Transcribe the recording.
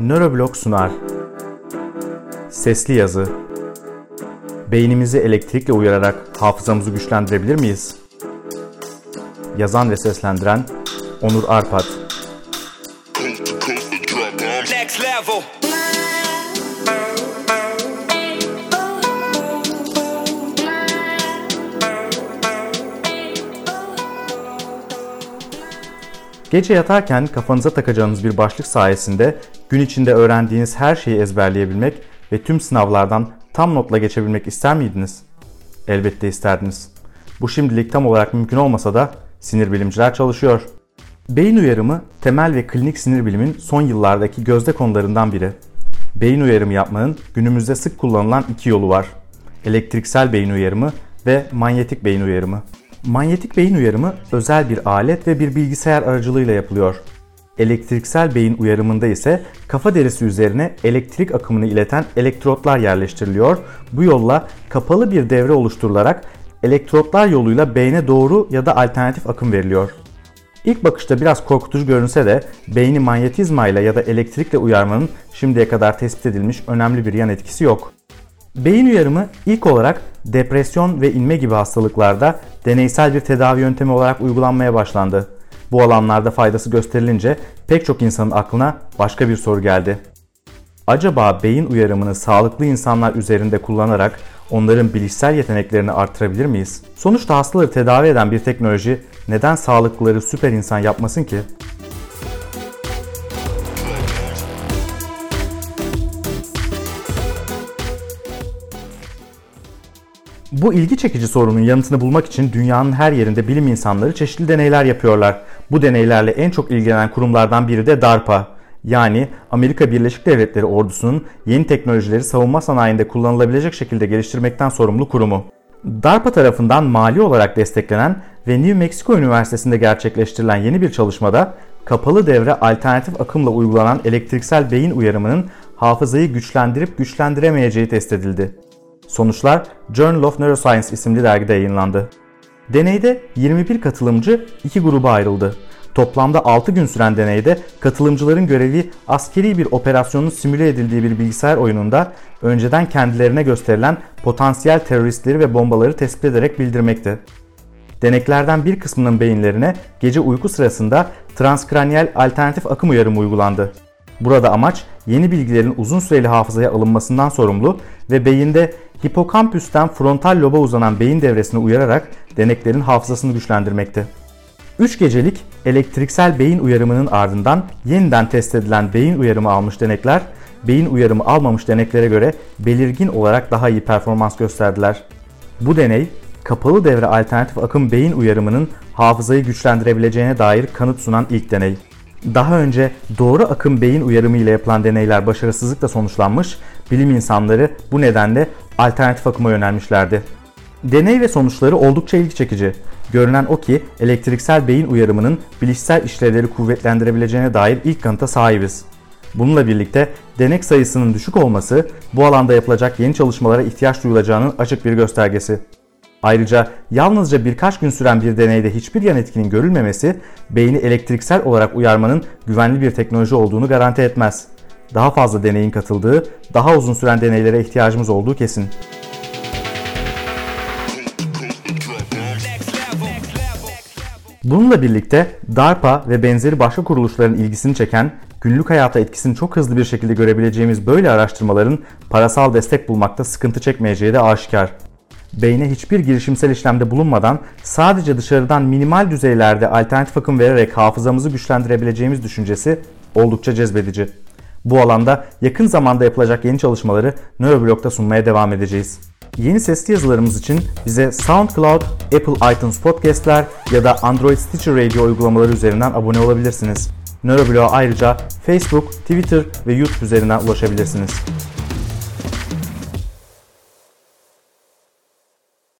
Neuroblog sunar. Sesli yazı. Beynimizi elektrikle uyararak hafızamızı güçlendirebilir miyiz? Yazan ve seslendiren Onur Arpat. Next level. Gece yatarken kafanıza takacağınız bir başlık sayesinde gün içinde öğrendiğiniz her şeyi ezberleyebilmek ve tüm sınavlardan tam notla geçebilmek ister miydiniz? Elbette isterdiniz. Bu şimdilik tam olarak mümkün olmasa da sinir bilimciler çalışıyor. Beyin uyarımı temel ve klinik sinir bilimin son yıllardaki gözde konularından biri. Beyin uyarımı yapmanın günümüzde sık kullanılan iki yolu var. Elektriksel beyin uyarımı ve manyetik beyin uyarımı. Manyetik beyin uyarımı özel bir alet ve bir bilgisayar aracılığıyla yapılıyor. Elektriksel beyin uyarımında ise kafa derisi üzerine elektrik akımını ileten elektrotlar yerleştiriliyor. Bu yolla kapalı bir devre oluşturularak elektrotlar yoluyla beyne doğru ya da alternatif akım veriliyor. İlk bakışta biraz korkutucu görünse de beyni manyetizmayla ya da elektrikle uyarmanın şimdiye kadar tespit edilmiş önemli bir yan etkisi yok. Beyin uyarımı ilk olarak depresyon ve inme gibi hastalıklarda deneysel bir tedavi yöntemi olarak uygulanmaya başlandı. Bu alanlarda faydası gösterilince pek çok insanın aklına başka bir soru geldi. Acaba beyin uyarımını sağlıklı insanlar üzerinde kullanarak onların bilişsel yeteneklerini artırabilir miyiz? Sonuçta hastaları tedavi eden bir teknoloji neden sağlıklıları süper insan yapmasın ki? Bu ilgi çekici sorunun yanıtını bulmak için dünyanın her yerinde bilim insanları çeşitli deneyler yapıyorlar. Bu deneylerle en çok ilgilenen kurumlardan biri de DARPA. Yani Amerika Birleşik Devletleri ordusunun yeni teknolojileri savunma sanayinde kullanılabilecek şekilde geliştirmekten sorumlu kurumu. DARPA tarafından mali olarak desteklenen ve New Mexico Üniversitesi'nde gerçekleştirilen yeni bir çalışmada kapalı devre alternatif akımla uygulanan elektriksel beyin uyarımının hafızayı güçlendirip güçlendiremeyeceği test edildi. Sonuçlar Journal of Neuroscience isimli dergide yayınlandı. Deneyde 21 katılımcı iki gruba ayrıldı. Toplamda 6 gün süren deneyde katılımcıların görevi askeri bir operasyonun simüle edildiği bir bilgisayar oyununda önceden kendilerine gösterilen potansiyel teröristleri ve bombaları tespit ederek bildirmekti. Deneklerden bir kısmının beyinlerine gece uyku sırasında transkranyal alternatif akım uyarımı uygulandı. Burada amaç yeni bilgilerin uzun süreli hafızaya alınmasından sorumlu ve beyinde hipokampüsten frontal loba uzanan beyin devresini uyararak deneklerin hafızasını güçlendirmekti. 3 gecelik elektriksel beyin uyarımının ardından yeniden test edilen beyin uyarımı almış denekler, beyin uyarımı almamış deneklere göre belirgin olarak daha iyi performans gösterdiler. Bu deney, kapalı devre alternatif akım beyin uyarımının hafızayı güçlendirebileceğine dair kanıt sunan ilk deney. Daha önce doğru akım beyin uyarımı ile yapılan deneyler başarısızlıkla sonuçlanmış, bilim insanları bu nedenle alternatif akıma yönelmişlerdi. Deney ve sonuçları oldukça ilgi çekici. Görünen o ki elektriksel beyin uyarımının bilişsel işlevleri kuvvetlendirebileceğine dair ilk kanıta sahibiz. Bununla birlikte denek sayısının düşük olması bu alanda yapılacak yeni çalışmalara ihtiyaç duyulacağının açık bir göstergesi. Ayrıca yalnızca birkaç gün süren bir deneyde hiçbir yan etkinin görülmemesi beyni elektriksel olarak uyarmanın güvenli bir teknoloji olduğunu garanti etmez. Daha fazla deneyin katıldığı, daha uzun süren deneylere ihtiyacımız olduğu kesin. Bununla birlikte DARPA ve benzeri başka kuruluşların ilgisini çeken, günlük hayata etkisini çok hızlı bir şekilde görebileceğimiz böyle araştırmaların parasal destek bulmakta sıkıntı çekmeyeceği de aşikar. Beyne hiçbir girişimsel işlemde bulunmadan sadece dışarıdan minimal düzeylerde alternatif akım vererek hafızamızı güçlendirebileceğimiz düşüncesi oldukça cezbedici. Bu alanda yakın zamanda yapılacak yeni çalışmaları Neuroblog'da sunmaya devam edeceğiz. Yeni sesli yazılarımız için bize SoundCloud, Apple iTunes Podcast'ler ya da Android Stitcher Radio uygulamaları üzerinden abone olabilirsiniz. Neuroblog'a ayrıca Facebook, Twitter ve YouTube üzerinden ulaşabilirsiniz.